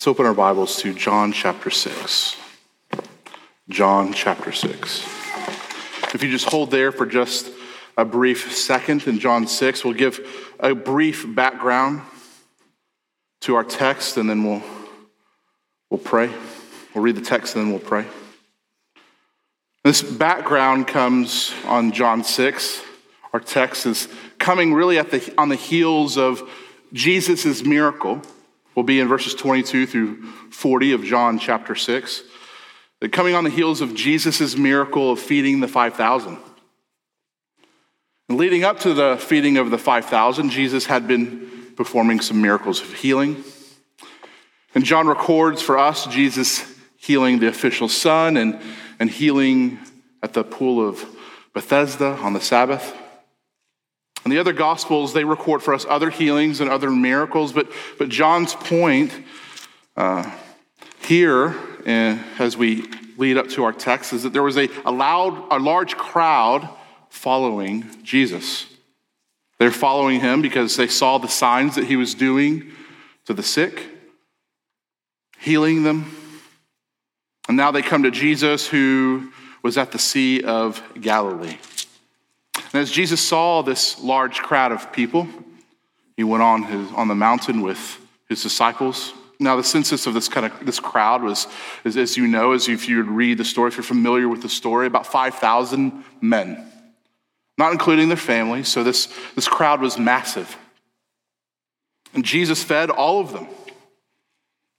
Let's open our Bibles to John chapter 6. John chapter 6. If you just hold there for just a brief second in John 6, we'll give a brief background to our text and then we'll, we'll pray. We'll read the text and then we'll pray. This background comes on John 6. Our text is coming really at the, on the heels of Jesus' miracle will be in verses 22 through 40 of John chapter 6. That Coming on the heels of Jesus' miracle of feeding the 5,000. And leading up to the feeding of the 5,000, Jesus had been performing some miracles of healing. And John records for us Jesus healing the official son and, and healing at the pool of Bethesda on the Sabbath. And the other gospels, they record for us other healings and other miracles, but, but John's point uh, here, uh, as we lead up to our text, is that there was a, a, loud, a large crowd following Jesus. They're following him because they saw the signs that he was doing to the sick, healing them. And now they come to Jesus, who was at the Sea of Galilee. And as Jesus saw this large crowd of people, he went on, his, on the mountain with his disciples. Now, the census of this kind of this crowd was, as, as you know, as if you read the story, if you're familiar with the story, about 5,000 men, not including their families. So this, this crowd was massive. And Jesus fed all of them.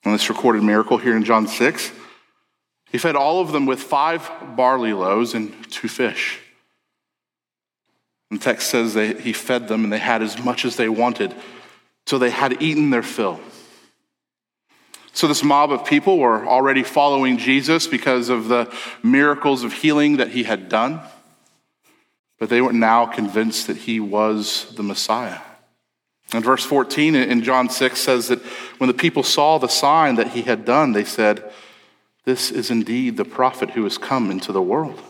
On this recorded miracle here in John 6, he fed all of them with five barley loaves and two fish. And the text says that he fed them and they had as much as they wanted So they had eaten their fill. So, this mob of people were already following Jesus because of the miracles of healing that he had done, but they were now convinced that he was the Messiah. And verse 14 in John 6 says that when the people saw the sign that he had done, they said, This is indeed the prophet who has come into the world.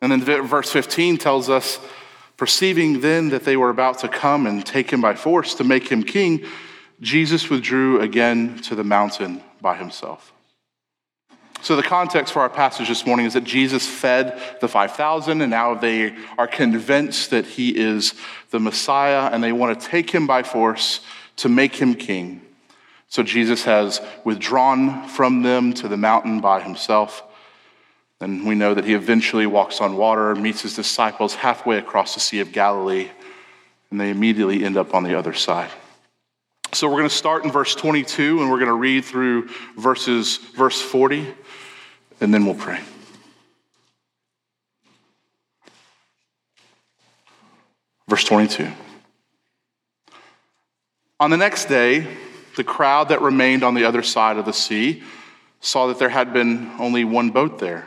And then verse 15 tells us, perceiving then that they were about to come and take him by force to make him king, Jesus withdrew again to the mountain by himself. So, the context for our passage this morning is that Jesus fed the 5,000, and now they are convinced that he is the Messiah, and they want to take him by force to make him king. So, Jesus has withdrawn from them to the mountain by himself. And we know that he eventually walks on water meets his disciples halfway across the Sea of Galilee, and they immediately end up on the other side. So we're going to start in verse 22 and we're going to read through verses verse 40 and then we'll pray. Verse 22. On the next day, the crowd that remained on the other side of the sea saw that there had been only one boat there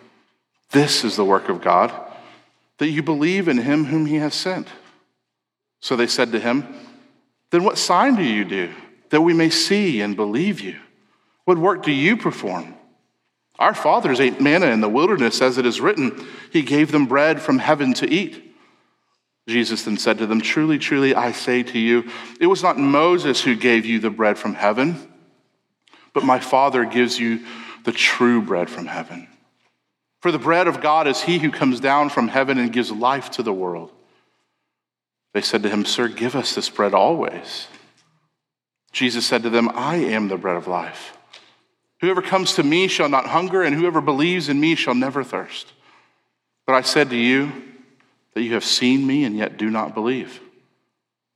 this is the work of God, that you believe in him whom he has sent. So they said to him, Then what sign do you do, that we may see and believe you? What work do you perform? Our fathers ate manna in the wilderness, as it is written, He gave them bread from heaven to eat. Jesus then said to them, Truly, truly, I say to you, it was not Moses who gave you the bread from heaven, but my Father gives you the true bread from heaven. For the bread of God is he who comes down from heaven and gives life to the world. They said to him, Sir, give us this bread always. Jesus said to them, I am the bread of life. Whoever comes to me shall not hunger, and whoever believes in me shall never thirst. But I said to you that you have seen me and yet do not believe.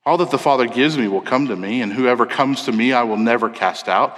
All that the Father gives me will come to me, and whoever comes to me I will never cast out.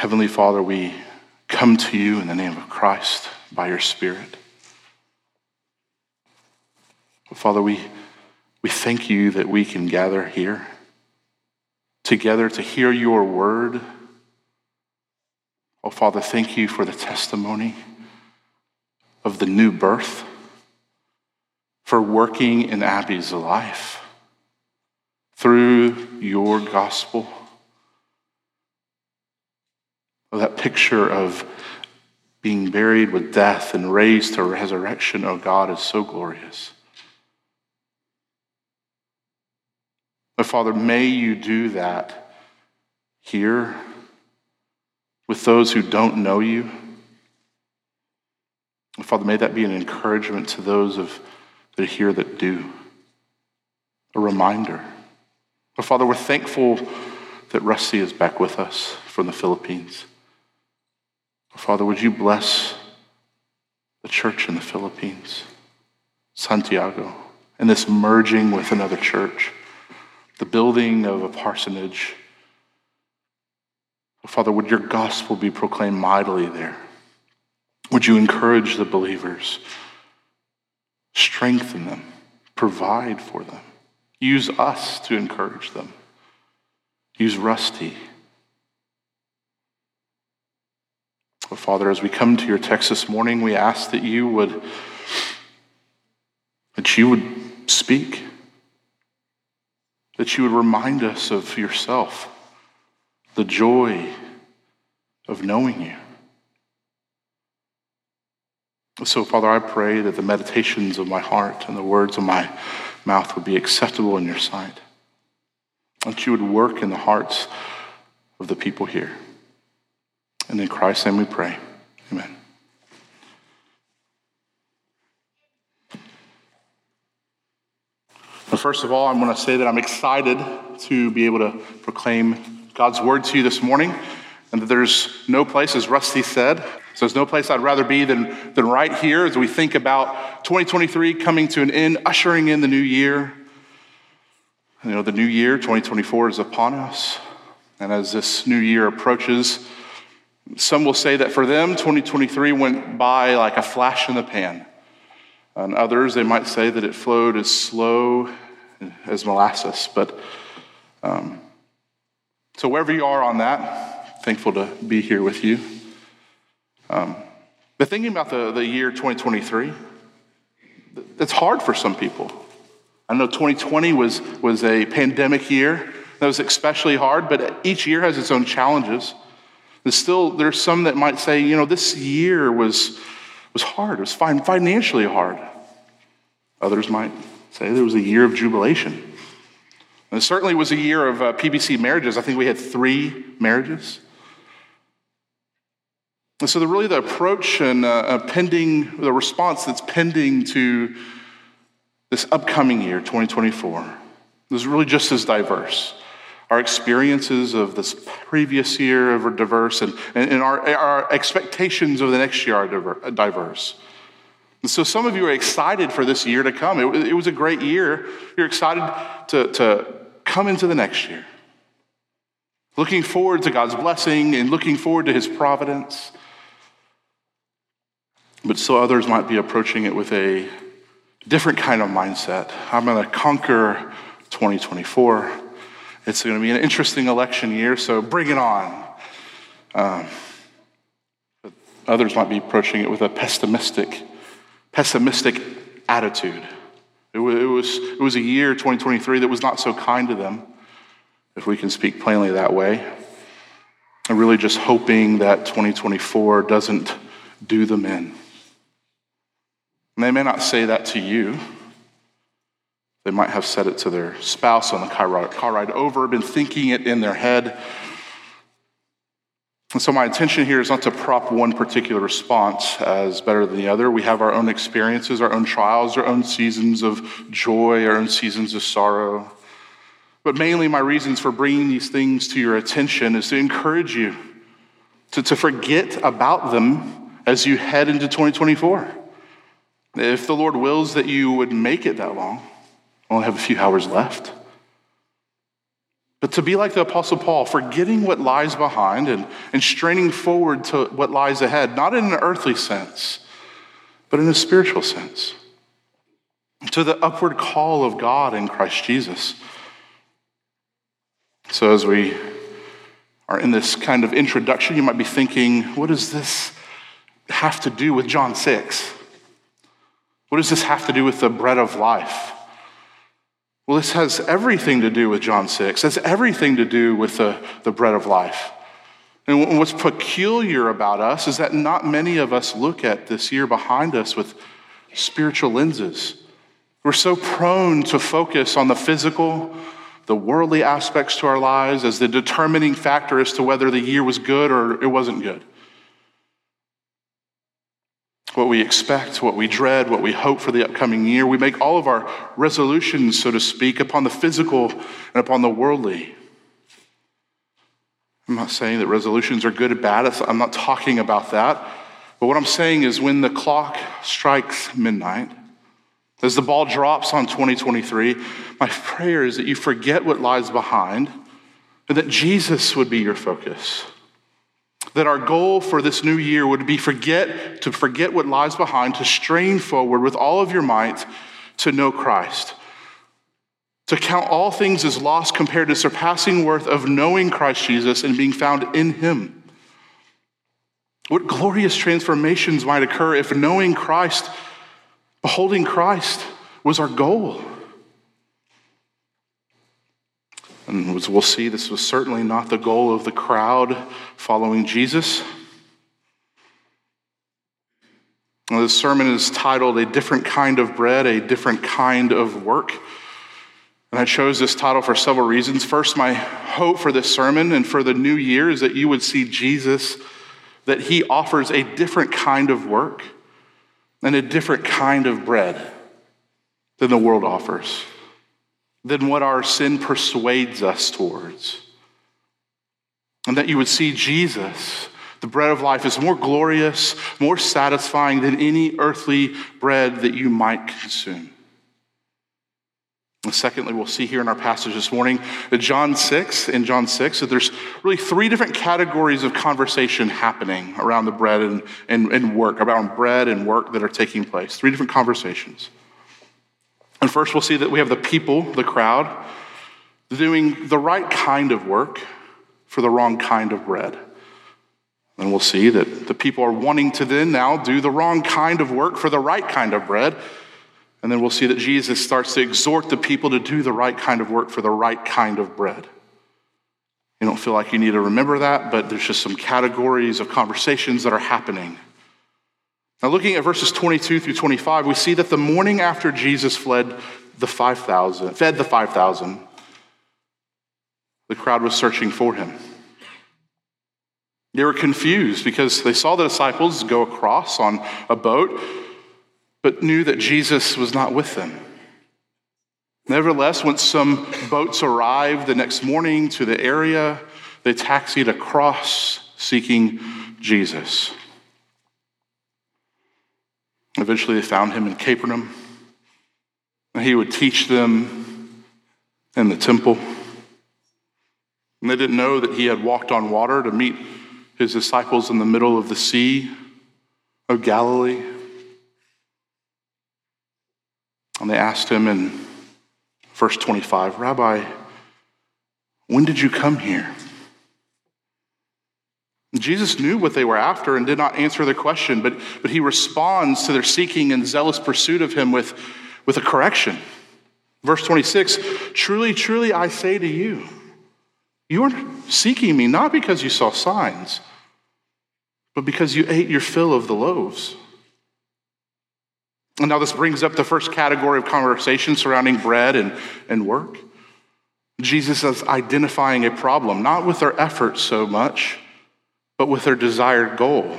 Heavenly Father, we come to you in the name of Christ by your Spirit. Father, we, we thank you that we can gather here together to hear your word. Oh, Father, thank you for the testimony of the new birth, for working in Abby's life through your gospel. That picture of being buried with death and raised to resurrection, oh God, is so glorious. But Father, may you do that here with those who don't know you. Father, may that be an encouragement to those of, that are here that do. A reminder. But Father, we're thankful that Rusty is back with us from the Philippines. Father, would you bless the church in the Philippines, Santiago, and this merging with another church? the building of a parsonage. Father, would your gospel be proclaimed mightily there? Would you encourage the believers, strengthen them, provide for them? Use us to encourage them. Use Rusty. Oh, Father, as we come to your text this morning, we ask that you would that you would speak that you would remind us of yourself, the joy of knowing you. So, Father, I pray that the meditations of my heart and the words of my mouth would be acceptable in your sight. That you would work in the hearts of the people here. And in Christ's name we pray. Amen. But first of all, I'm going to say that I'm excited to be able to proclaim God's word to you this morning, and that there's no place, as Rusty said, so there's no place I'd rather be than, than right here as we think about 2023 coming to an end, ushering in the new year. You know, the new year, 2024, is upon us. And as this new year approaches, some will say that for them, 2023 went by like a flash in the pan. And others, they might say that it flowed as slow as molasses. But um, so wherever you are on that, thankful to be here with you. Um, but thinking about the, the year 2023, it's hard for some people. I know 2020 was, was a pandemic year. That was especially hard, but each year has its own challenges. There's still, there's some that might say, you know, this year was, was hard. It was financially hard. Others might say there was a year of jubilation. And it certainly was a year of uh, PBC marriages. I think we had three marriages. And so, the, really, the approach and uh, pending, the response that's pending to this upcoming year, 2024, is really just as diverse. Our experiences of this previous year are diverse, and, and our, our expectations of the next year are uh, diverse. And so some of you are excited for this year to come. It, it was a great year. You're excited to, to come into the next year. Looking forward to God's blessing and looking forward to his providence. But so others might be approaching it with a different kind of mindset. I'm going to conquer 2024. It's going to be an interesting election year, so bring it on. Um, but others might be approaching it with a pessimistic pessimistic attitude. It was, it was, a year, 2023, that was not so kind to them. if we can speak plainly that way. And really just hoping that 2024 doesn't do them in. And they may not say that to you. They might have said it to their spouse on the car ride, over, been thinking it in their head. And so, my intention here is not to prop one particular response as better than the other. We have our own experiences, our own trials, our own seasons of joy, our own seasons of sorrow. But mainly, my reasons for bringing these things to your attention is to encourage you to, to forget about them as you head into 2024. If the Lord wills that you would make it that long, only have a few hours left. But to be like the Apostle Paul, forgetting what lies behind and, and straining forward to what lies ahead, not in an earthly sense, but in a spiritual sense, to the upward call of God in Christ Jesus. So, as we are in this kind of introduction, you might be thinking, what does this have to do with John 6? What does this have to do with the bread of life? Well, this has everything to do with John 6. It has everything to do with the, the bread of life. And what's peculiar about us is that not many of us look at this year behind us with spiritual lenses. We're so prone to focus on the physical, the worldly aspects to our lives as the determining factor as to whether the year was good or it wasn't good what we expect, what we dread, what we hope for the upcoming year. We make all of our resolutions, so to speak, upon the physical and upon the worldly. I'm not saying that resolutions are good or bad. I'm not talking about that. But what I'm saying is when the clock strikes midnight, as the ball drops on 2023, my prayer is that you forget what lies behind and that Jesus would be your focus. That our goal for this new year would be forget to forget what lies behind, to strain forward with all of your might to know Christ. To count all things as lost compared to the surpassing worth of knowing Christ Jesus and being found in him. What glorious transformations might occur if knowing Christ, beholding Christ, was our goal. And as we'll see, this was certainly not the goal of the crowd following Jesus. Now, this sermon is titled A Different Kind of Bread, A Different Kind of Work. And I chose this title for several reasons. First, my hope for this sermon and for the new year is that you would see Jesus, that he offers a different kind of work and a different kind of bread than the world offers than what our sin persuades us towards. And that you would see Jesus, the bread of life, is more glorious, more satisfying than any earthly bread that you might consume. And secondly, we'll see here in our passage this morning John 6, in John 6, that there's really three different categories of conversation happening around the bread and, and, and work, around bread and work that are taking place. Three different conversations. And first, we'll see that we have the people, the crowd, doing the right kind of work for the wrong kind of bread. And we'll see that the people are wanting to then now do the wrong kind of work for the right kind of bread. And then we'll see that Jesus starts to exhort the people to do the right kind of work for the right kind of bread. You don't feel like you need to remember that, but there's just some categories of conversations that are happening now, looking at verses 22 through 25, we see that the morning after Jesus fled the 5,000, fed the 5,000, the crowd was searching for him. They were confused because they saw the disciples go across on a boat, but knew that Jesus was not with them. Nevertheless, when some boats arrived the next morning to the area, they taxied across seeking Jesus. Eventually, they found him in Capernaum. And he would teach them in the temple. And they didn't know that he had walked on water to meet his disciples in the middle of the Sea of Galilee. And they asked him in verse 25, Rabbi, when did you come here? Jesus knew what they were after and did not answer their question, but, but he responds to their seeking and zealous pursuit of him with, with a correction. Verse 26 Truly, truly, I say to you, You are seeking me not because you saw signs, but because you ate your fill of the loaves. And now this brings up the first category of conversation surrounding bread and, and work. Jesus is identifying a problem, not with their efforts so much, but with their desired goal.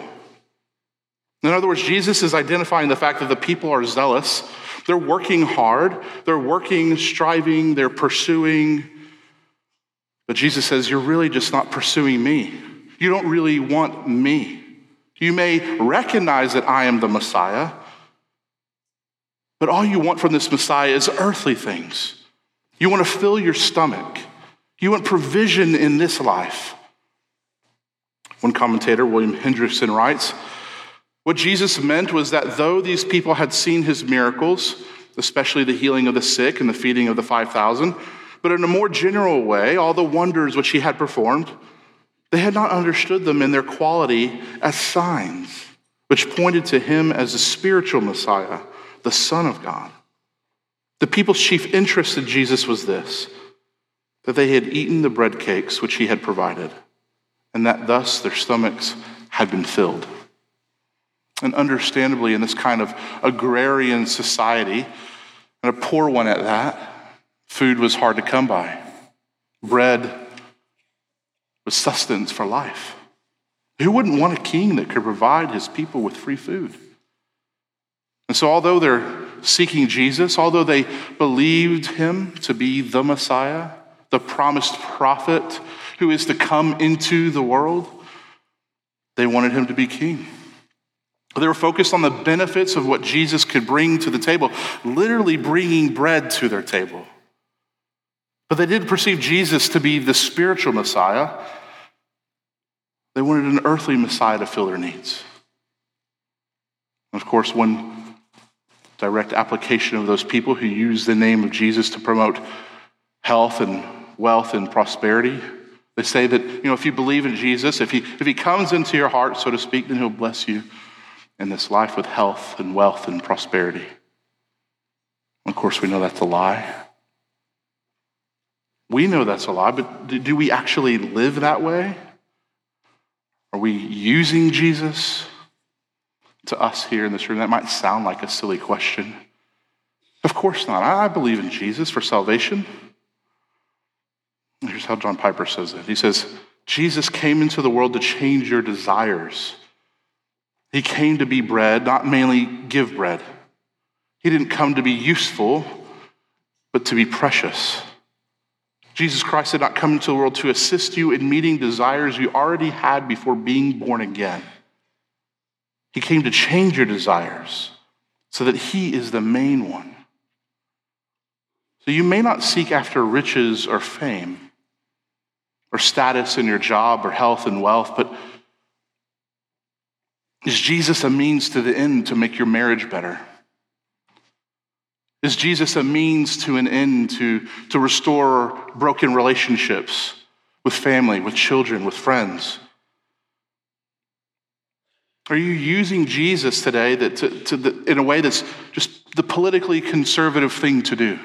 In other words, Jesus is identifying the fact that the people are zealous. They're working hard, they're working, striving, they're pursuing. But Jesus says, You're really just not pursuing me. You don't really want me. You may recognize that I am the Messiah, but all you want from this Messiah is earthly things. You want to fill your stomach. You want provision in this life. One commentator, William Hendriksen, writes What Jesus meant was that though these people had seen his miracles, especially the healing of the sick and the feeding of the 5,000, but in a more general way, all the wonders which he had performed, they had not understood them in their quality as signs, which pointed to him as the spiritual Messiah, the Son of God. The people's chief interest in Jesus was this that they had eaten the bread cakes which he had provided, and that thus their stomachs had been filled. And understandably, in this kind of agrarian society, and a poor one at that, food was hard to come by. Bread was sustenance for life. Who wouldn't want a king that could provide his people with free food? And so, although they're seeking Jesus, although they believed him to be the Messiah, the promised prophet who is to come into the world, they wanted him to be king. They were focused on the benefits of what Jesus could bring to the table, literally bringing bread to their table. But they didn't perceive Jesus to be the spiritual Messiah. They wanted an earthly Messiah to fill their needs. Of course, one direct application of those people who use the name of Jesus to promote health and wealth and prosperity. They say that, you know, if you believe in Jesus, if he, if he comes into your heart, so to speak, then he'll bless you in this life with health and wealth and prosperity. Of course, we know that's a lie. We know that's a lie, but do we actually live that way? Are we using Jesus to us here in this room, that might sound like a silly question. Of course not. I believe in Jesus for salvation. Here's how John Piper says it He says, Jesus came into the world to change your desires. He came to be bread, not mainly give bread. He didn't come to be useful, but to be precious. Jesus Christ did not come into the world to assist you in meeting desires you already had before being born again. He came to change your desires so that He is the main one. So you may not seek after riches or fame or status in your job or health and wealth, but is Jesus a means to the end to make your marriage better? Is Jesus a means to an end to, to restore broken relationships with family, with children, with friends? Are you using Jesus today that to, to the, in a way that's just the politically conservative thing to do?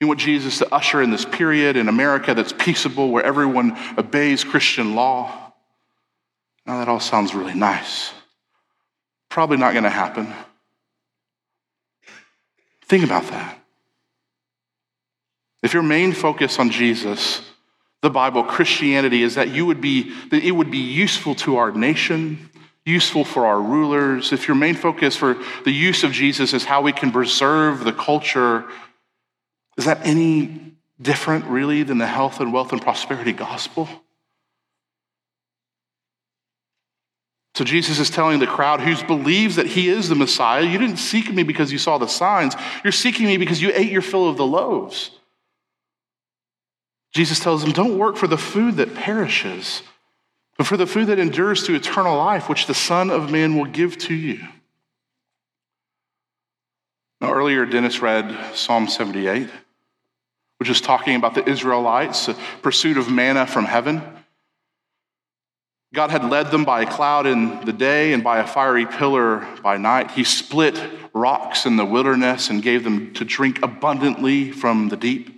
You want Jesus to usher in this period in America that's peaceable, where everyone obeys Christian law. Now, that all sounds really nice. Probably not going to happen. Think about that. If your main focus on Jesus the Bible, Christianity, is that you would be, that it would be useful to our nation, useful for our rulers. If your main focus for the use of Jesus is how we can preserve the culture, is that any different really than the health and wealth and prosperity gospel? So Jesus is telling the crowd who believes that he is the Messiah, you didn't seek me because you saw the signs. You're seeking me because you ate your fill of the loaves. Jesus tells them, Don't work for the food that perishes, but for the food that endures to eternal life, which the Son of Man will give to you. Now, earlier, Dennis read Psalm 78, which is talking about the Israelites' pursuit of manna from heaven. God had led them by a cloud in the day and by a fiery pillar by night. He split rocks in the wilderness and gave them to drink abundantly from the deep.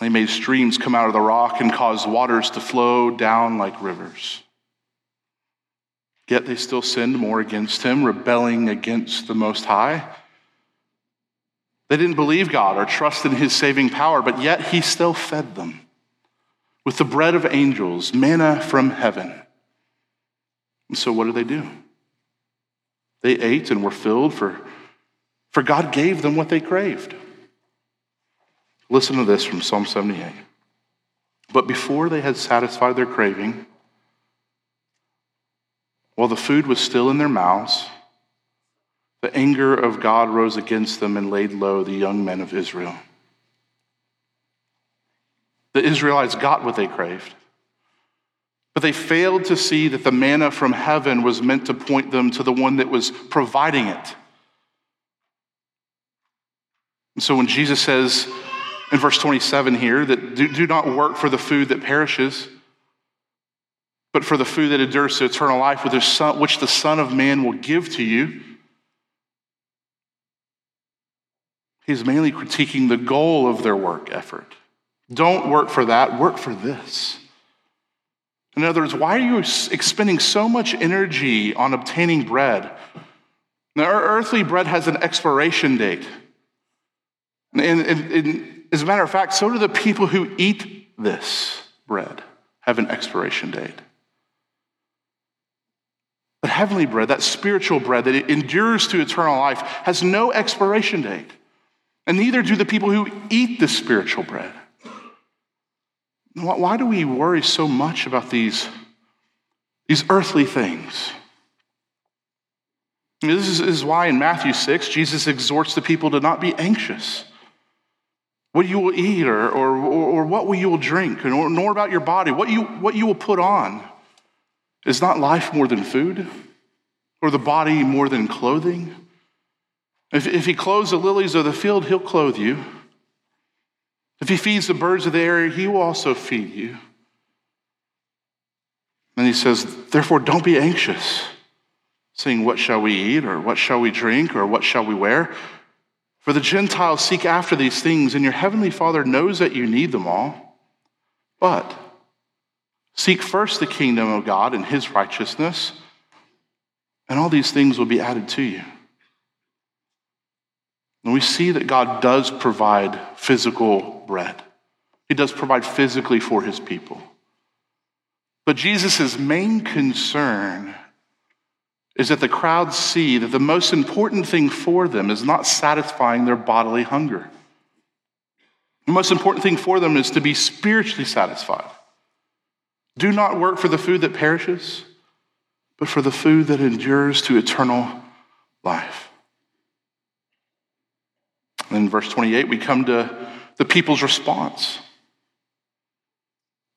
He made streams come out of the rock and caused waters to flow down like rivers. Yet they still sinned more against him, rebelling against the Most High. They didn't believe God or trust in his saving power, but yet he still fed them with the bread of angels, manna from heaven. And so, what did they do? They ate and were filled, for, for God gave them what they craved. Listen to this from Psalm 78. But before they had satisfied their craving, while the food was still in their mouths, the anger of God rose against them and laid low the young men of Israel. The Israelites got what they craved, but they failed to see that the manna from heaven was meant to point them to the one that was providing it. And so when Jesus says in verse 27 here that do, do not work for the food that perishes, but for the food that endures to eternal life, which the Son of Man will give to you. He's mainly critiquing the goal of their work effort. Don't work for that, work for this. In other words, why are you expending so much energy on obtaining bread? Now, our earthly bread has an expiration date. And, and, and, as a matter of fact, so do the people who eat this bread have an expiration date. But heavenly bread, that spiritual bread that endures to eternal life, has no expiration date. And neither do the people who eat the spiritual bread. Why do we worry so much about these, these earthly things? This is, why in Matthew 6, Jesus exhorts the people to not be anxious. What you will eat or, or, or what you will drink, nor, nor about your body, what you, what you will put on. Is not life more than food? Or the body more than clothing? If, if he clothes the lilies of the field, he'll clothe you. If he feeds the birds of the air, he will also feed you. And he says, therefore, don't be anxious, saying, What shall we eat, or what shall we drink, or what shall we wear? For the Gentiles seek after these things, and your heavenly Father knows that you need them all. But seek first the kingdom of God and his righteousness, and all these things will be added to you. And we see that God does provide physical bread. He does provide physically for his people. But Jesus' main concern is that the crowds see that the most important thing for them is not satisfying their bodily hunger. The most important thing for them is to be spiritually satisfied. Do not work for the food that perishes, but for the food that endures to eternal life. In verse 28, we come to the people's response.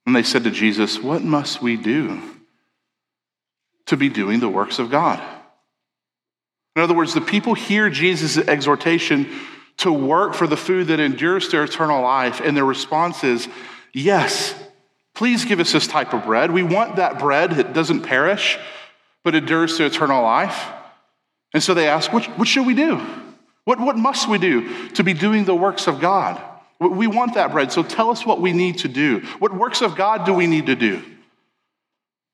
And they said to Jesus, What must we do to be doing the works of God? In other words, the people hear Jesus' exhortation to work for the food that endures to eternal life, and their response is, Yes, please give us this type of bread. We want that bread that doesn't perish, but endures to eternal life. And so they ask, What, what should we do? What, what must we do to be doing the works of God? We want that bread, so tell us what we need to do. What works of God do we need to do?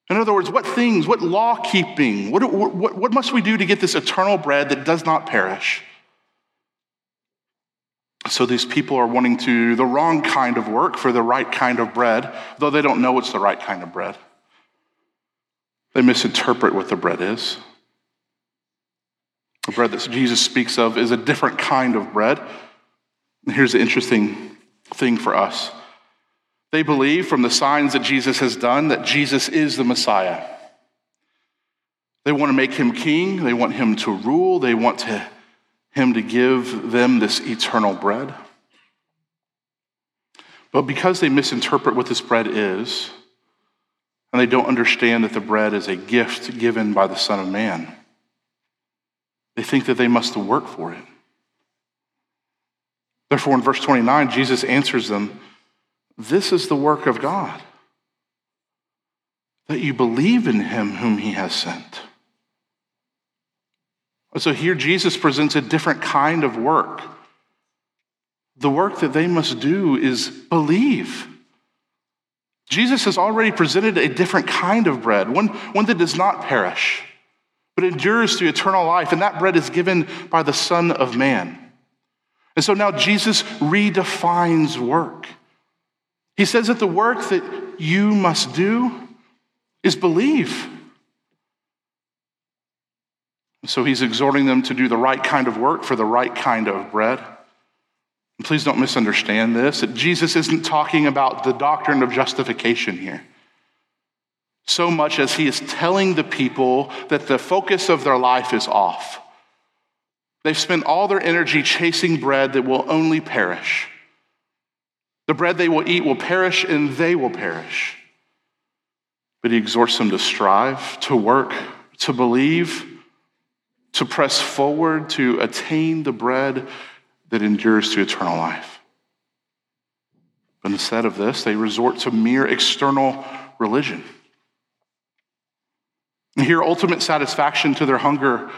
In other words, what things, what law keeping, what, what, what must we do to get this eternal bread that does not perish? So these people are wanting to do the wrong kind of work for the right kind of bread, though they don't know it's the right kind of bread. They misinterpret what the bread is. The bread that Jesus speaks of is a different kind of bread. And here's the interesting thing for us they believe from the signs that Jesus has done that Jesus is the Messiah. They want to make him king, they want him to rule, they want to, him to give them this eternal bread. But because they misinterpret what this bread is, and they don't understand that the bread is a gift given by the Son of Man, they think that they must work for it. Therefore, in verse 29, Jesus answers them This is the work of God, that you believe in him whom he has sent. So here, Jesus presents a different kind of work. the work that they must do is believe. Jesus has already presented a different kind of bread, one, one that does not perish, but endures to eternal life, and that bread is given by the Son of Man. And so now Jesus redefines work. He says that the work that you must do is believe. So he's exhorting them to do the right kind of work for the right kind of bread. And please don't misunderstand this that Jesus isn't talking about the doctrine of justification here. So much as he is telling the people that the focus of their life is off. They've spent all their energy chasing bread that will only perish. The bread they will eat will perish and they will perish. But he exhorts them to strive, to work, to believe, to press forward, to attain the bread that endures to eternal life. But instead of this, they resort to mere external religion. And here, ultimate satisfaction to their hunger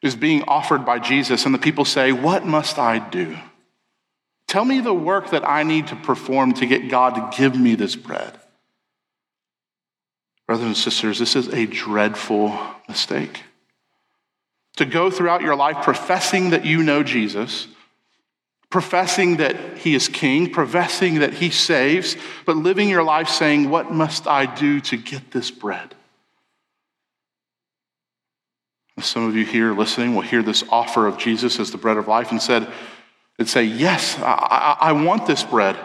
is being offered by Jesus, and the people say, What must I do? Tell me the work that I need to perform to get God to give me this bread. Brothers and sisters, this is a dreadful mistake. To go throughout your life professing that you know Jesus, professing that he is king, professing that he saves, but living your life saying, What must I do to get this bread? Some of you here listening will hear this offer of Jesus as the bread of life and said, and say, Yes, I, I, I want this bread.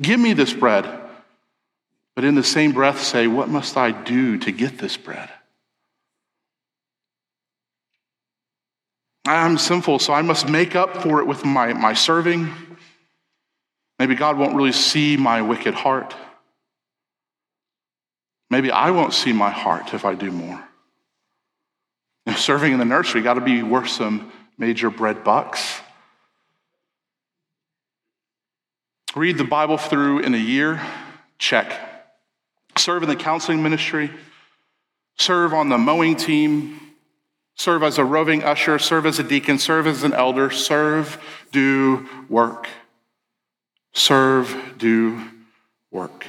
Give me this bread. But in the same breath, say, What must I do to get this bread? I'm sinful, so I must make up for it with my, my serving. Maybe God won't really see my wicked heart. Maybe I won't see my heart if I do more. Serving in the nursery got to be worth some major bread bucks. Read the Bible through in a year, check. Serve in the counseling ministry, serve on the mowing team, serve as a roving usher, serve as a deacon, serve as an elder, serve, do work. Serve, do work.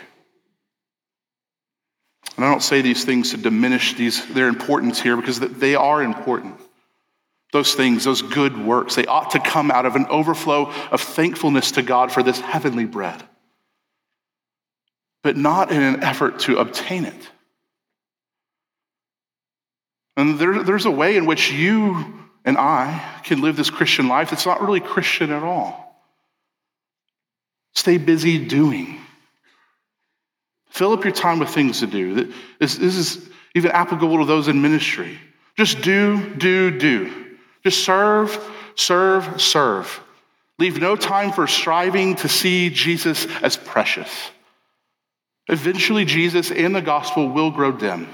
And I don't say these things to diminish these, their importance here because they are important. Those things, those good works, they ought to come out of an overflow of thankfulness to God for this heavenly bread, but not in an effort to obtain it. And there, there's a way in which you and I can live this Christian life that's not really Christian at all. Stay busy doing. Fill up your time with things to do. This, this is even applicable to those in ministry. Just do, do, do. Just serve, serve, serve. Leave no time for striving to see Jesus as precious. Eventually, Jesus and the gospel will grow dim.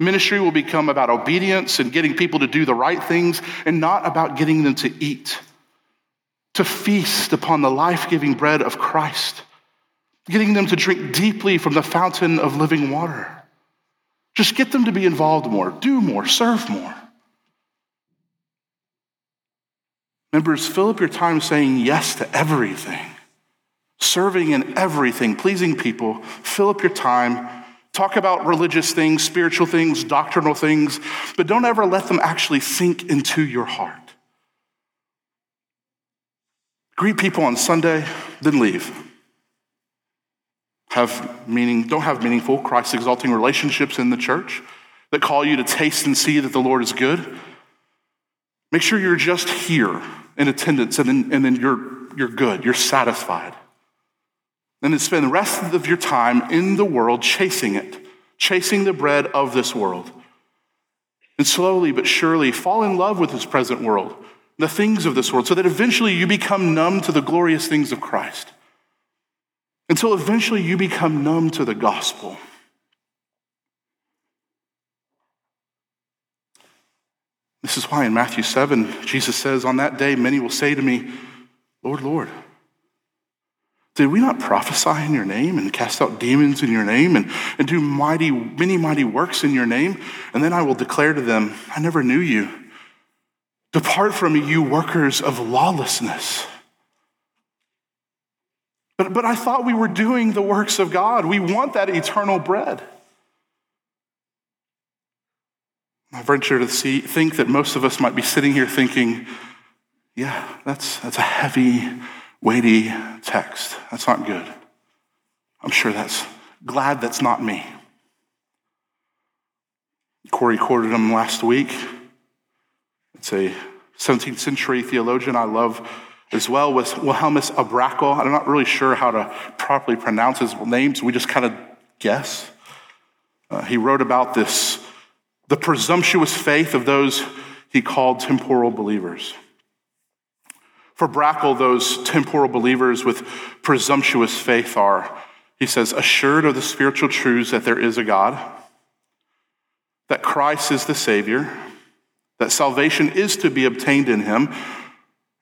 Ministry will become about obedience and getting people to do the right things and not about getting them to eat, to feast upon the life giving bread of Christ, getting them to drink deeply from the fountain of living water. Just get them to be involved more, do more, serve more. Members, fill up your time saying yes to everything, serving in everything, pleasing people. Fill up your time. Talk about religious things, spiritual things, doctrinal things, but don't ever let them actually sink into your heart. Greet people on Sunday, then leave. Have meaning, don't have meaningful, Christ exalting relationships in the church that call you to taste and see that the Lord is good. Make sure you're just here in attendance, and then, and then you're, you're good, you're satisfied. And then spend the rest of your time in the world chasing it, chasing the bread of this world. And slowly but surely fall in love with this present world, the things of this world, so that eventually you become numb to the glorious things of Christ. Until eventually you become numb to the gospel. This is why in Matthew 7, Jesus says, On that day, many will say to me, Lord, Lord, did we not prophesy in your name and cast out demons in your name and, and do mighty, many mighty works in your name? And then I will declare to them, I never knew you. Depart from me, you workers of lawlessness. But, but I thought we were doing the works of God. We want that eternal bread. I venture to see, think that most of us might be sitting here thinking, yeah, that's, that's a heavy, weighty text. That's not good. I'm sure that's glad that's not me. Corey quoted him last week. It's a 17th century theologian I love as well, was Wilhelmus à Brakel. I'm not really sure how to properly pronounce his name, so we just kind of guess. Uh, he wrote about this, the presumptuous faith of those he called temporal believers. For Brakel, those temporal believers with presumptuous faith are, he says, assured of the spiritual truths that there is a God, that Christ is the Savior, that salvation is to be obtained in him,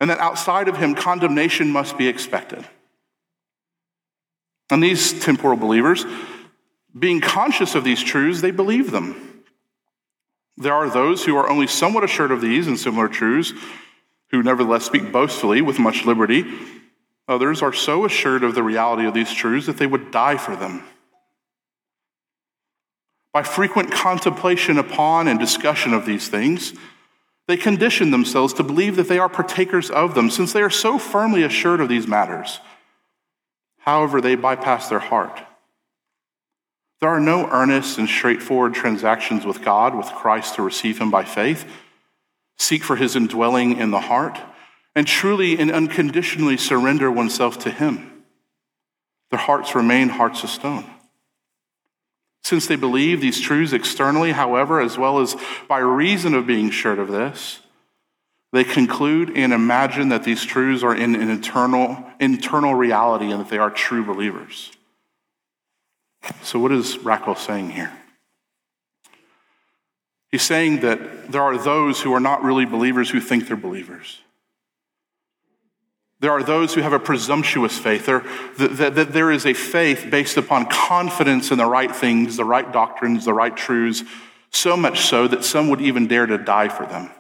and that outside of him, condemnation must be expected. And these temporal believers, being conscious of these truths, they believe them. There are those who are only somewhat assured of these and similar truths, who nevertheless speak boastfully with much liberty. Others are so assured of the reality of these truths that they would die for them. By frequent contemplation upon and discussion of these things, they condition themselves to believe that they are partakers of them, since they are so firmly assured of these matters. However, they bypass their heart. There are no earnest and straightforward transactions with God, with Christ to receive Him by faith, seek for His indwelling in the heart, and truly and unconditionally surrender oneself to Him. Their hearts remain hearts of stone. Since they believe these truths externally, however, as well as by reason of being sure of this, they conclude and imagine that these truths are in an eternal, internal reality and that they are true believers. So, what is Brakel saying here? He's saying that there are those who are not really believers who think they're believers. There are those who have a presumptuous faith. There, that, that there is a faith based upon confidence in the right things, the right doctrines, the right truths, so much so that some would even dare to die for them.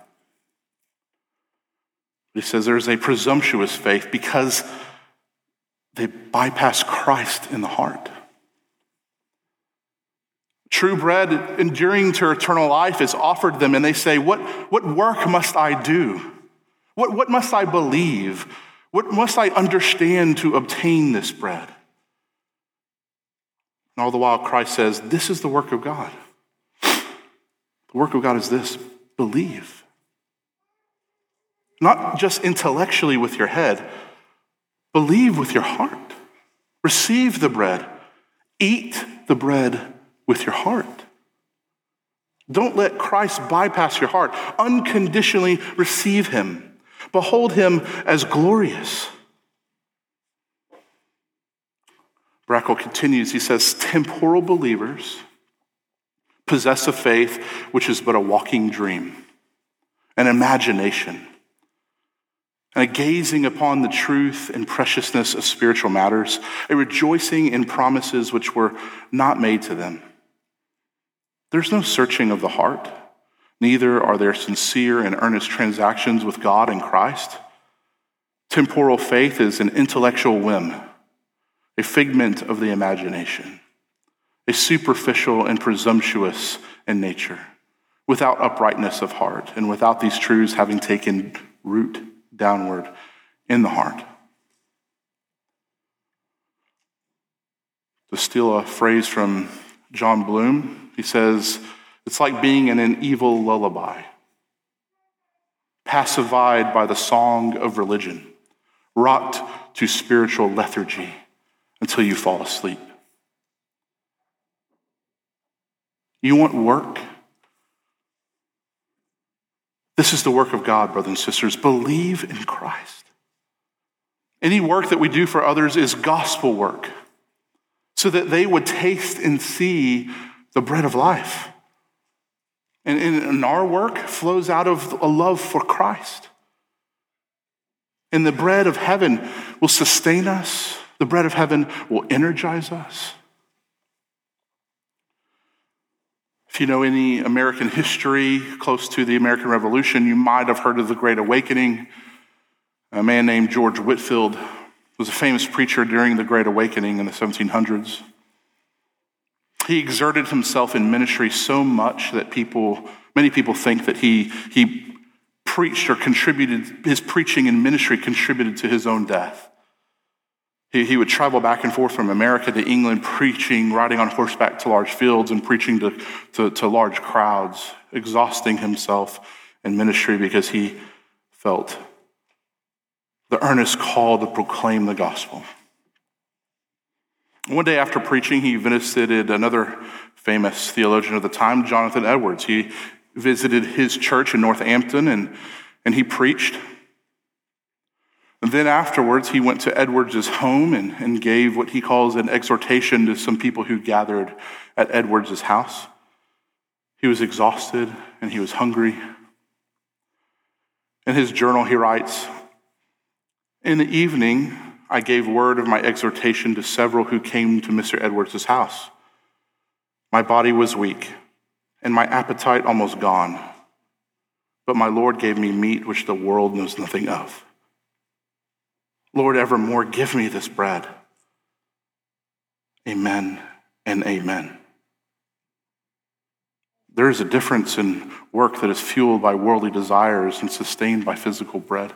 He says there's a presumptuous faith because they bypass Christ in the heart. True bread, enduring to eternal life, is offered them, and they say, What, what work must I do? What, what must I believe? What must I understand to obtain this bread? And all the while, Christ says, This is the work of God. The work of God is this believe. Not just intellectually with your head, believe with your heart. Receive the bread, eat the bread with your heart. Don't let Christ bypass your heart. Unconditionally receive him. Behold him as glorious. Brakel continues, he says, temporal believers possess a faith which is but a walking dream, an imagination, and a gazing upon the truth and preciousness of spiritual matters, a rejoicing in promises which were not made to them. There's no searching of the heart. Neither are there sincere and earnest transactions with God and Christ. Temporal faith is an intellectual whim, a figment of the imagination, a superficial and presumptuous in nature, without uprightness of heart, and without these truths having taken root downward in the heart. To steal a phrase from Jon Bloom, he says, it's like being in an evil lullaby, pacified by the song of religion, rocked to spiritual lethargy until you fall asleep. You want work? This is the work of God, brothers and sisters. Believe in Christ. Any work that we do for others is gospel work so that they would taste and see the bread of life. And, and our work flows out of a love for Christ. And the bread of heaven will sustain us, the bread of heaven will energize us. If you know any American history close to the American Revolution, you might have heard of the Great Awakening. A man named George Whitefield was a famous preacher during the Great Awakening in the 1700s. He exerted himself in ministry so much that people, many people think that he, he preached or contributed, his preaching and ministry contributed to his own death. He, he would travel back and forth from America to England, preaching, riding on horseback to large fields, and preaching to, to, to large crowds, exhausting himself in ministry because he felt the earnest call to proclaim the gospel. One day after preaching, he visited another famous theologian of the time, Jonathan Edwards. He visited his church in Northampton and, and he preached. And then afterwards, he went to Edwards' home and, and gave what he calls an exhortation to some people who gathered at Edwards' house. He was exhausted and he was hungry. In his journal, he writes, in the evening, I gave word of my exhortation to several who came to Mr. Edwards' house. My body was weak, and my appetite almost gone. But my Lord gave me meat which the world knows nothing of. Lord, evermore give me this bread. Amen and amen. There is a difference in work that is fueled by worldly desires and sustained by physical bread.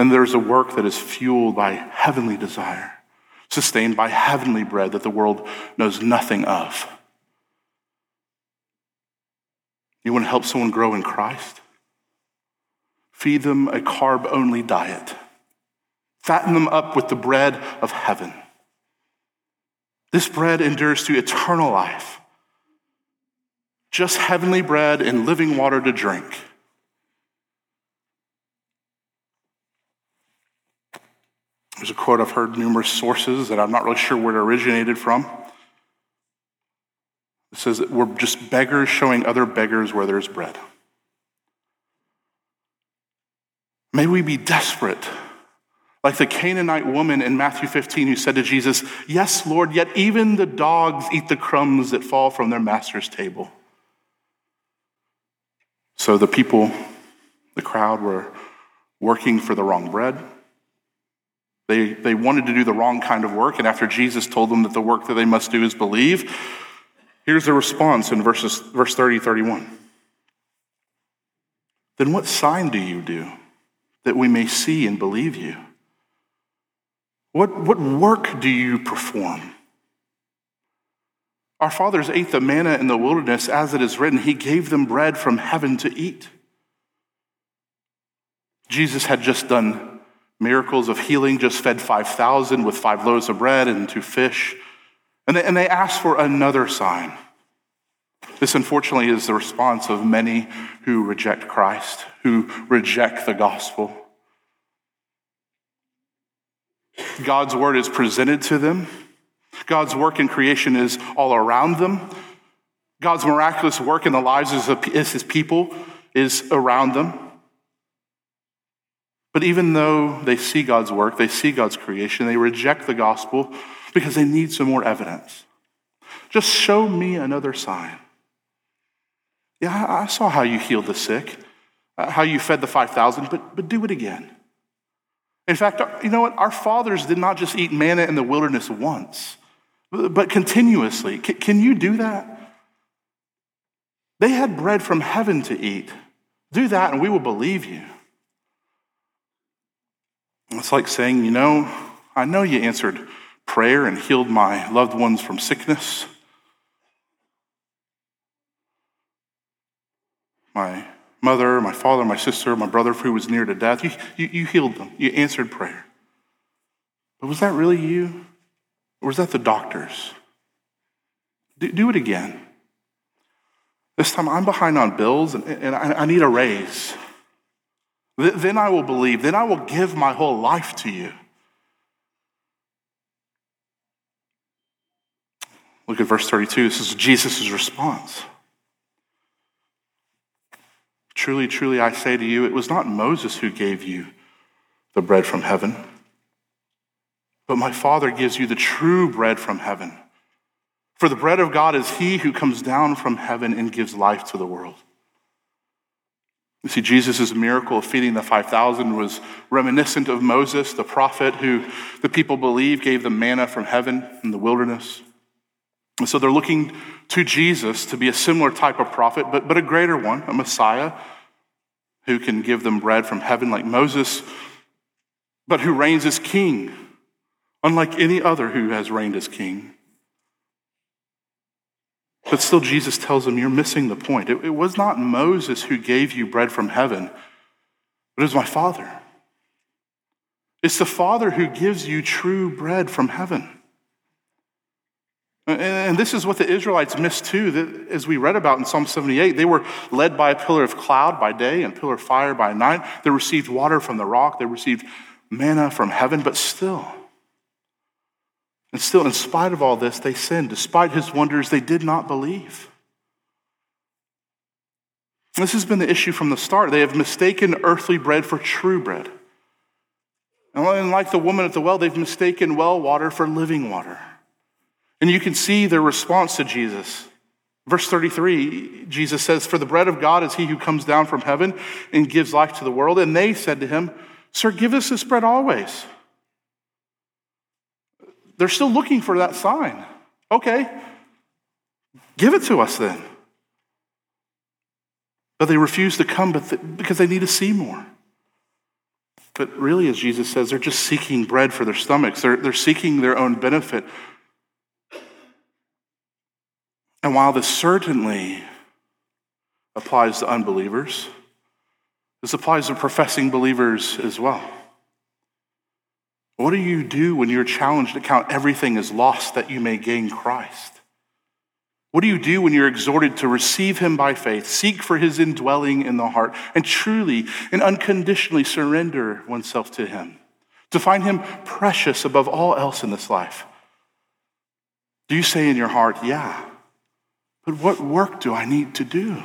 And there's a work that is fueled by heavenly desire, sustained by heavenly bread that the world knows nothing of. You want to help someone grow in Christ? Feed them a carb only diet. Fatten them up with the bread of heaven. This bread endures to eternal life. Just heavenly bread and living water to drink. There's a quote I've heard numerous sources that I'm not really sure where it originated from. It says that we're just beggars showing other beggars where there's bread. May we be desperate, like the Canaanite woman in Matthew 15 who said to Jesus, Yes, Lord, yet even the dogs eat the crumbs that fall from their master's table. So the people, the crowd, were working for the wrong bread they, they wanted to do the wrong kind of work, and after Jesus told them that the work that they must do is believe, here's the response in verses, verse 30 31. Then what sign do you do that we may see and believe you? What, what work do you perform? Our fathers ate the manna in the wilderness, as it is written, He gave them bread from heaven to eat. Jesus had just done miracles of healing, just fed 5,000 with five loaves of bread and two fish. And they, and they asked for another sign. This, unfortunately, is the response of many who reject Christ, who reject the gospel. God's word is presented to them. God's work in creation is all around them. God's miraculous work in the lives of his people is around them. But even though they see God's work, they see God's creation, they reject the gospel because they need some more evidence. Just show me another sign. Yeah, I saw how you healed the sick, uh, how you fed the 5,000, but, but do it again. In fact, you know what? Our fathers did not just eat manna in the wilderness once, but continuously. Can you do that? They had bread from heaven to eat. Do that, and we will believe you. It's like saying, you know, I know you answered prayer and healed my loved ones from sickness. My mother, my father, my sister, my brother who was near to death, you, you, you healed them. You answered prayer. But was that really you? Or was that the doctors? Do, do it again. This time I'm behind on bills and, and I, I need a raise. Then I will believe. Then I will give my whole life to you. Look at verse 32. This is Jesus' response. Truly, truly, I say to you, it was not Moses who gave you the bread from heaven, but my Father gives you the true bread from heaven. For the bread of God is he who comes down from heaven and gives life to the world. You see, Jesus' miracle of feeding the 5,000 was reminiscent of Moses, the prophet who the people believe gave them manna from heaven in the wilderness. And so they're looking to Jesus to be a similar type of prophet, but, but a greater one, a Messiah who can give them bread from heaven like Moses, but who reigns as king, unlike any other who has reigned as king. But still, Jesus tells them, You're missing the point. It, it was not Moses who gave you bread from heaven, but it was my Father. It's the Father who gives you true bread from heaven. And this is what the Israelites missed too, that as we read about in Psalm 78. They were led by a pillar of cloud by day and pillar of fire by night. They received water from the rock, they received manna from heaven, but still, and still, in spite of all this, they sinned. Despite his wonders, they did not believe. This has been the issue from the start. They have mistaken earthly bread for true bread. And like the woman at the well, they've mistaken well water for living water. And you can see their response to Jesus. Verse 33, Jesus says, For the bread of God is he who comes down from heaven and gives life to the world. And they said to him, Sir, give us this bread always. They're still looking for that sign. Okay, give it to us then. But they refuse to come because they need to see more. But really, as Jesus says, they're just seeking bread for their stomachs. They're, they're seeking their own benefit. And while this certainly applies to unbelievers, this applies to professing believers as well. What do you do when you're challenged to count everything as lost that you may gain Christ? What do you do when you're exhorted to receive him by faith, seek for his indwelling in the heart, and truly and unconditionally surrender oneself to him, to find him precious above all else in this life? Do you say in your heart, Yeah, but what work do I need to do?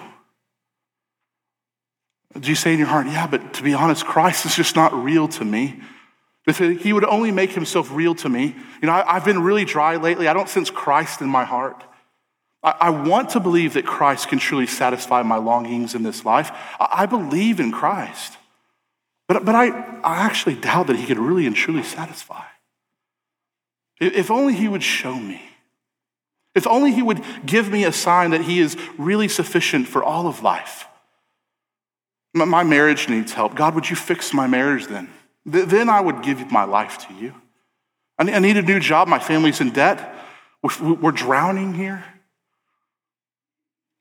Do you say in your heart, yeah, but to be honest, Christ is just not real to me? If he would only make himself real to me, you know, I, have been really dry lately. I don't sense Christ in my heart. I, I, want to believe that Christ can truly satisfy my longings in this life. I, I believe in Christ. But, but I, I actually doubt that he could really and truly satisfy. If only he would show me. If only he would give me a sign that he is really sufficient for all of life. My marriage needs help. God, would you fix my marriage then? Then I would give my life to you. I need a new job. My family's in debt. We're drowning here.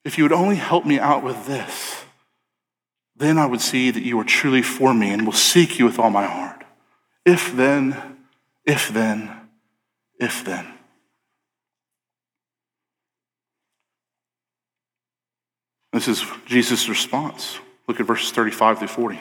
If you would only help me out with this, then I would see that you are truly for me and will seek you with all my heart. If then, if then, if then. This is Jesus' response. Look at verses 35 through 40.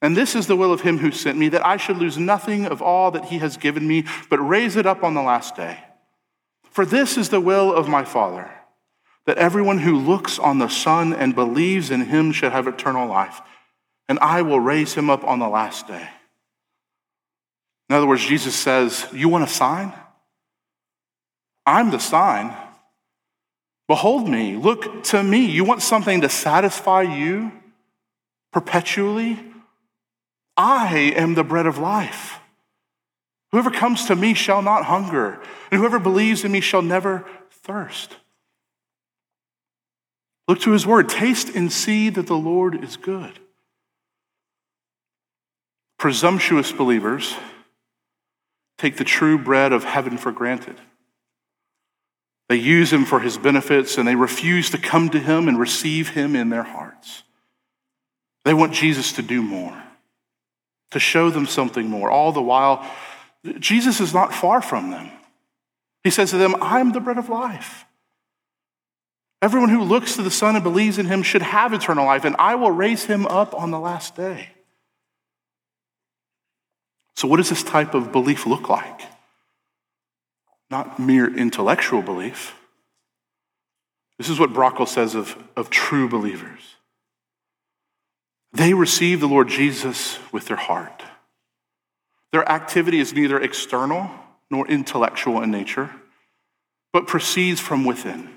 And this is the will of him who sent me, that I should lose nothing of all that he has given me, but raise it up on the last day. For this is the will of my Father, that everyone who looks on the Son and believes in him should have eternal life, and I will raise him up on the last day. In other words, Jesus says, You want a sign? I'm the sign. Behold me, look to me. You want something to satisfy you perpetually? I am the bread of life. Whoever comes to me shall not hunger, and whoever believes in me shall never thirst. Look to his word. Taste and see that the Lord is good. Presumptuous believers take the true bread of heaven for granted. They use him for his benefits and they refuse to come to him and receive him in their hearts. They want Jesus to do more, to show them something more. All the while, Jesus is not far from them. He says to them, I'm the bread of life. Everyone who looks to the Son and believes in him should have eternal life, and I will raise him up on the last day. So, what does this type of belief look like? Not mere intellectual belief. This is what Brakel says of, of true believers. They receive the Lord Jesus with their heart. Their activity is neither external nor intellectual in nature, but proceeds from within.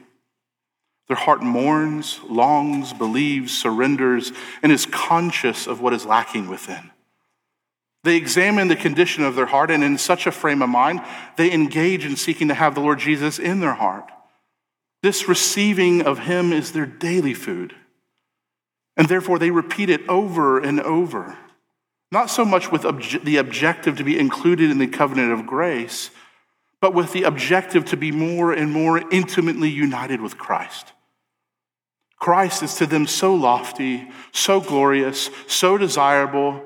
Their heart mourns, longs, believes, surrenders, and is conscious of what is lacking within. They examine the condition of their heart, and in such a frame of mind, they engage in seeking to have the Lord Jesus in their heart. This receiving of Him is their daily food. And therefore, they repeat it over and over. Not so much with obje- the objective to be included in the covenant of grace, but with the objective to be more and more intimately united with Christ. Christ is to them so lofty, so glorious, so desirable,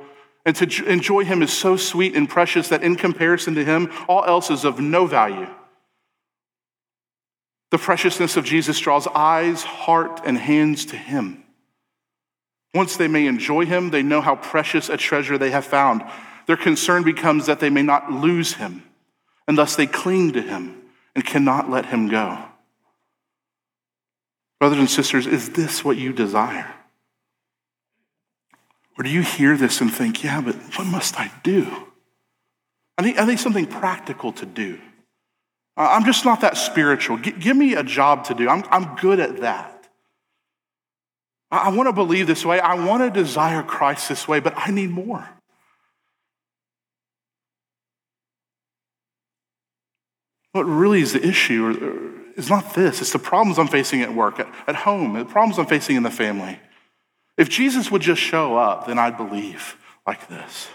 and to enjoy him is so sweet and precious that in comparison to him, all else is of no value. The preciousness of Jesus draws eyes, heart, and hands to him. Once they may enjoy him, they know how precious a treasure they have found. Their concern becomes that they may not lose him and thus they cling to him and cannot let him go. Brothers and sisters, is this what you desire? Or do you hear this and think, yeah, but what must I do? I need, I need something practical to do. I'm just not that spiritual. G- give me a job to do. I'm, I'm good at that. I, want to believe this way. I want to desire Christ this way, but I need more. What really is the issue is not this, it's the problems I'm facing at work, at, at home, the problems I'm facing in the family. If Jesus would just show up, then I'd believe like this.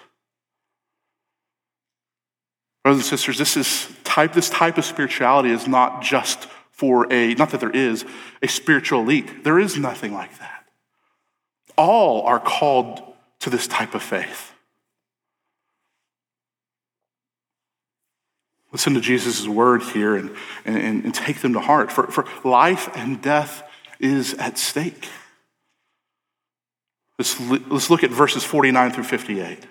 Brothers and sisters, this is type, this type of spirituality is not just for a, not that there is, a spiritual elite. There is nothing like that. All are called to this type of faith. Listen to Jesus' word here and, and, and take them to heart. For, for life and death is at stake. Let's, let's look at verses 49 through 58.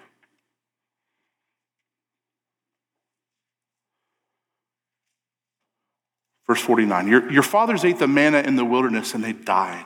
Verse 49 your, your fathers ate the manna in the wilderness and they died.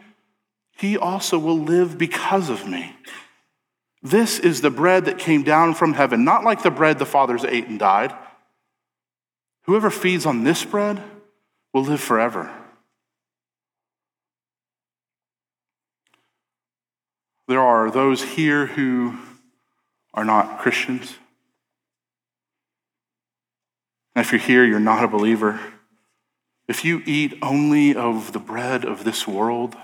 he also will live because of me. This is the bread that came down from heaven, not like the bread the fathers ate and died. Whoever feeds on this bread will live forever. There are those here who are not Christians. And if you're here, you're not a believer. If you eat only of the bread of this world,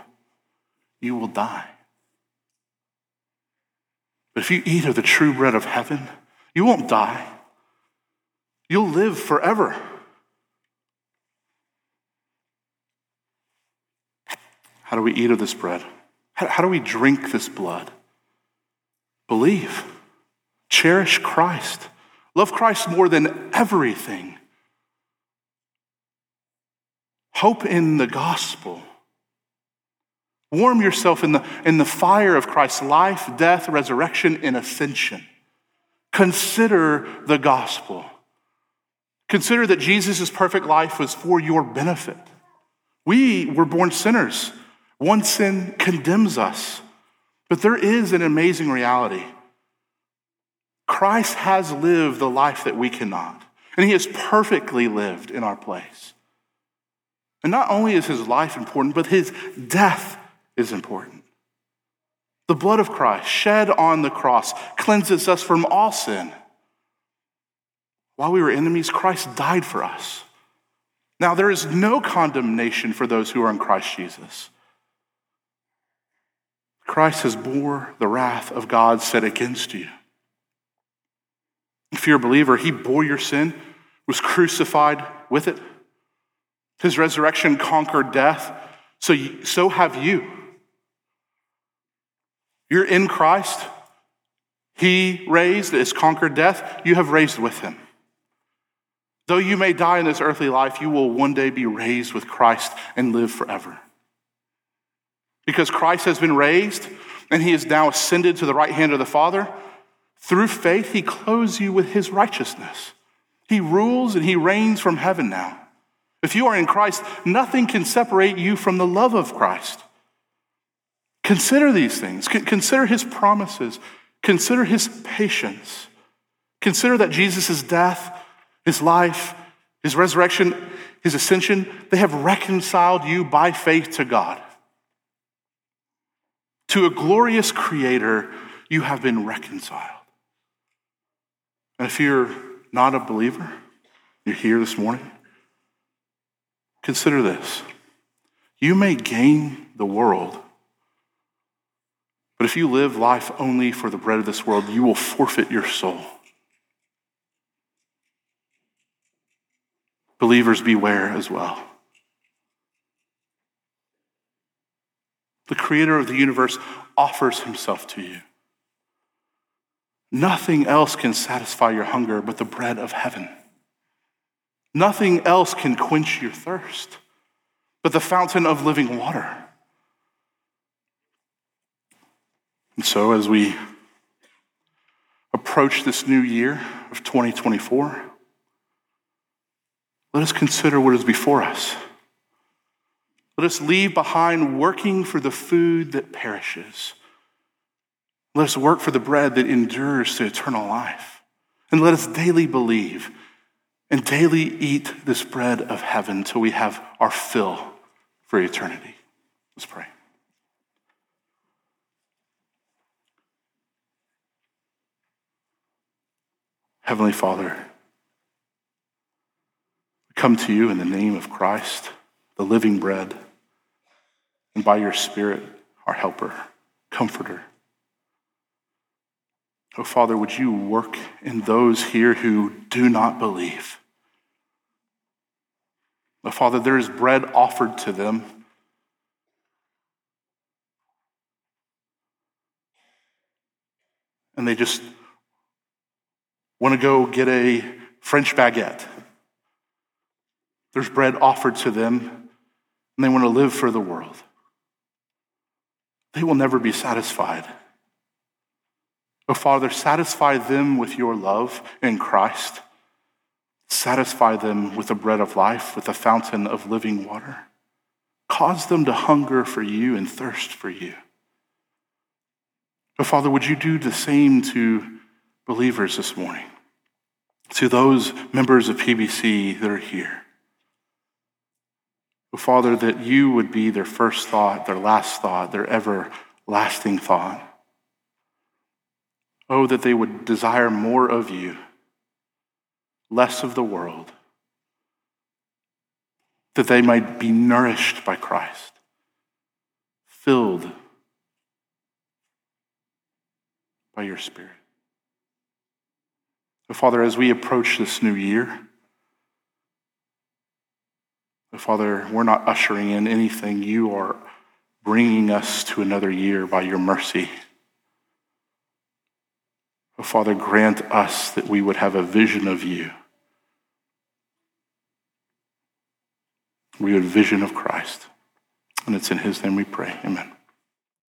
you will die. But if you eat of the true bread of heaven, you won't die. You'll live forever. How do we eat of this bread? How, do we drink this blood? Believe. Cherish Christ. Love Christ more than everything. Hope in the gospel. Warm yourself in the, in the fire of Christ's life, death, resurrection, and ascension. Consider the gospel. Consider that Jesus' perfect life was for your benefit. We were born sinners. One sin condemns us. But there is an amazing reality. Christ has lived the life that we cannot, and he has perfectly lived in our place. And not only is his life important, but his death is important. The blood of Christ shed on the cross cleanses us from all sin. While we were enemies, Christ died for us. Now, there is no condemnation for those who are in Christ Jesus. Christ has bore the wrath of God set against you. If you're a believer, he bore your sin, was crucified with it. His resurrection conquered death, so, you, so have you. You're in Christ. He raised, has conquered death. You have raised with him. Though you may die in this earthly life, you will one day be raised with Christ and live forever. Because Christ has been raised and he is now ascended to the right hand of the Father, through faith, he clothes you with his righteousness. He rules and he reigns from heaven now. If you are in Christ, nothing can separate you from the love of Christ. Consider these things. Consider his promises. Consider his patience. Consider that Jesus' death, his life, his resurrection, his ascension, they have reconciled you by faith to God. To a glorious creator, you have been reconciled. And if you're not a believer, you're here this morning, consider this. You may gain the world, but if you live life only for the bread of this world, you will forfeit your soul. Believers, beware as well. The creator of the universe offers himself to you. Nothing else can satisfy your hunger but the bread of heaven. Nothing else can quench your thirst but the fountain of living water. And so, as we approach this new year of 2024, let us consider what is before us. Let us leave behind working for the food that perishes let us work for the bread that endures to eternal life. And let us daily believe and daily eat this bread of heaven till we have our fill for eternity. Let's pray. Heavenly Father, we come to you in the name of Christ, the living bread, and by your Spirit, our helper, comforter. Oh, Father, would you work in those here who do not believe? Oh, Father, there is bread offered to them. And they just want to go get a French baguette. There's bread offered to them, and they want to live for the world. They will never be satisfied. Oh, Father, satisfy them with your love in Christ. Satisfy them with the bread of life, with the fountain of living water. Cause them to hunger for you and thirst for you. Oh, Father, would you do the same to believers this morning, to those members of PBC that are here? Oh, Father, that you would be their first thought, their last thought, their everlasting thought. Oh, that they would desire more of you, less of the world, that they might be nourished by Christ, filled by your Spirit. So, Father, as we approach this new year, Father, we're not ushering in anything. You are bringing us to another year by your mercy. Father, grant us that we would have a vision of you. We would vision of Christ. And it's in his name we pray. Amen.